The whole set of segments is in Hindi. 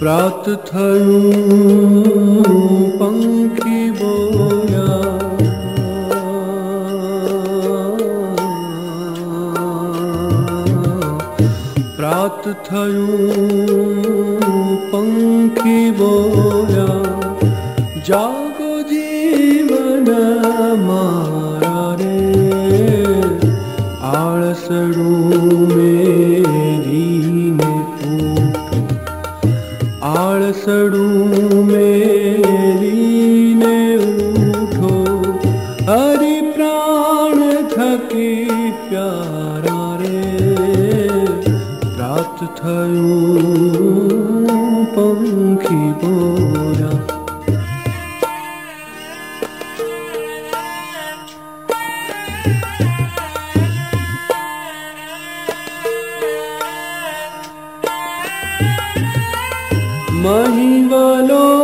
प्रात थरू पंखी बोया। प्रात थरू पंखी बोया। जागो जीवन मारा रे आड़सरू में बसड़ू मेरी ने उठो। अरे प्राण थके प्यारा रे प्राप्त थयू माहिवालो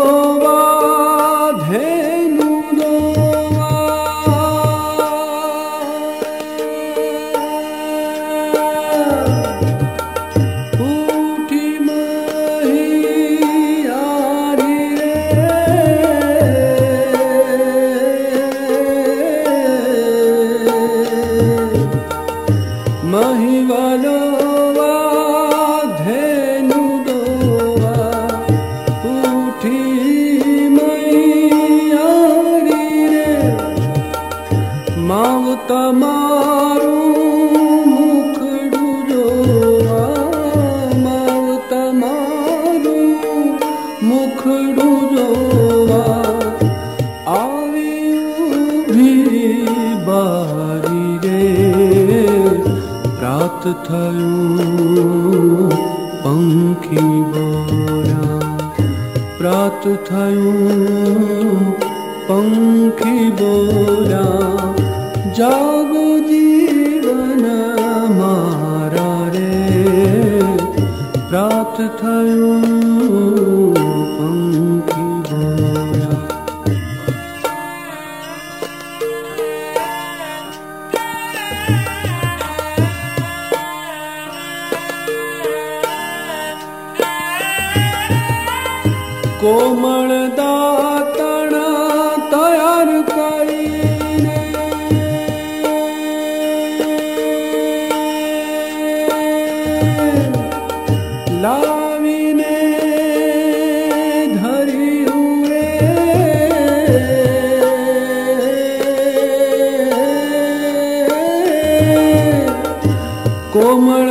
પ્રાત થયું પંખી બોરા પ્રાત થયું પંખી બોરા જાગો જીવન મારા રે પ્રાત થયું कोमल दातणा तयार करीने। लावीने धरी हुए। कोमल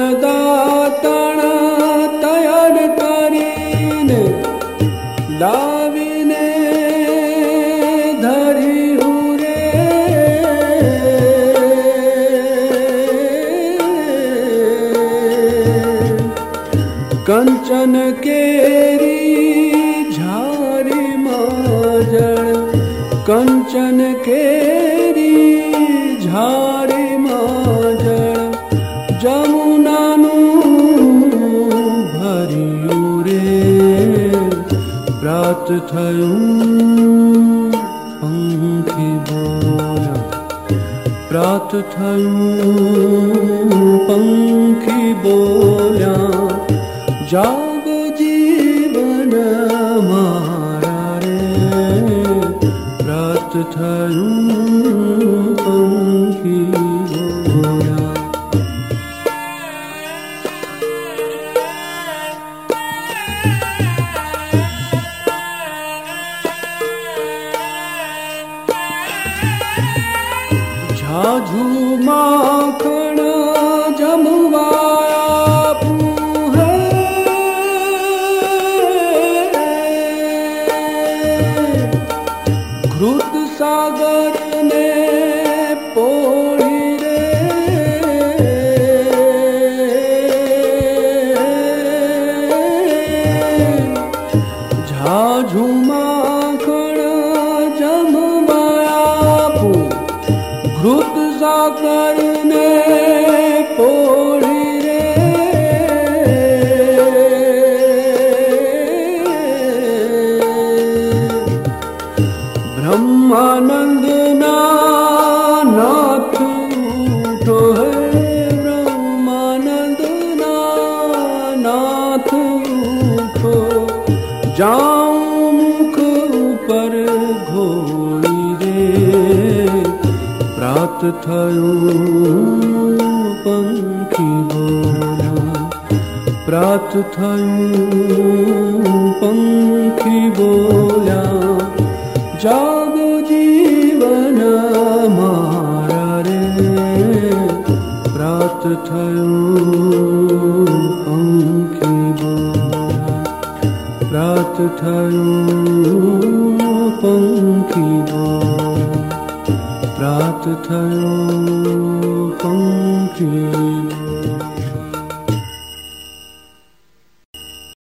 कंचन केरी झारी माजण कंचन केरी झारी माजण जमुना झडि माज यमुननु हरि बोल। प्रात पङ्खीया पंखी बोया जागो जीवन मारा व्रत धरी झा झुमाण ज ઝુમાખણ જમવાયા ભૂત સાકરને ब्रह्मानंद नाथ उठो नाथ उठो जाऊँ मुख ऊपर घोड़ी रे, प्रात थयूं पंखी बोला। प्रात पंखी बोला जा य पङ्खि वा प्राय पङ्खि रात प्रार्थय पंखी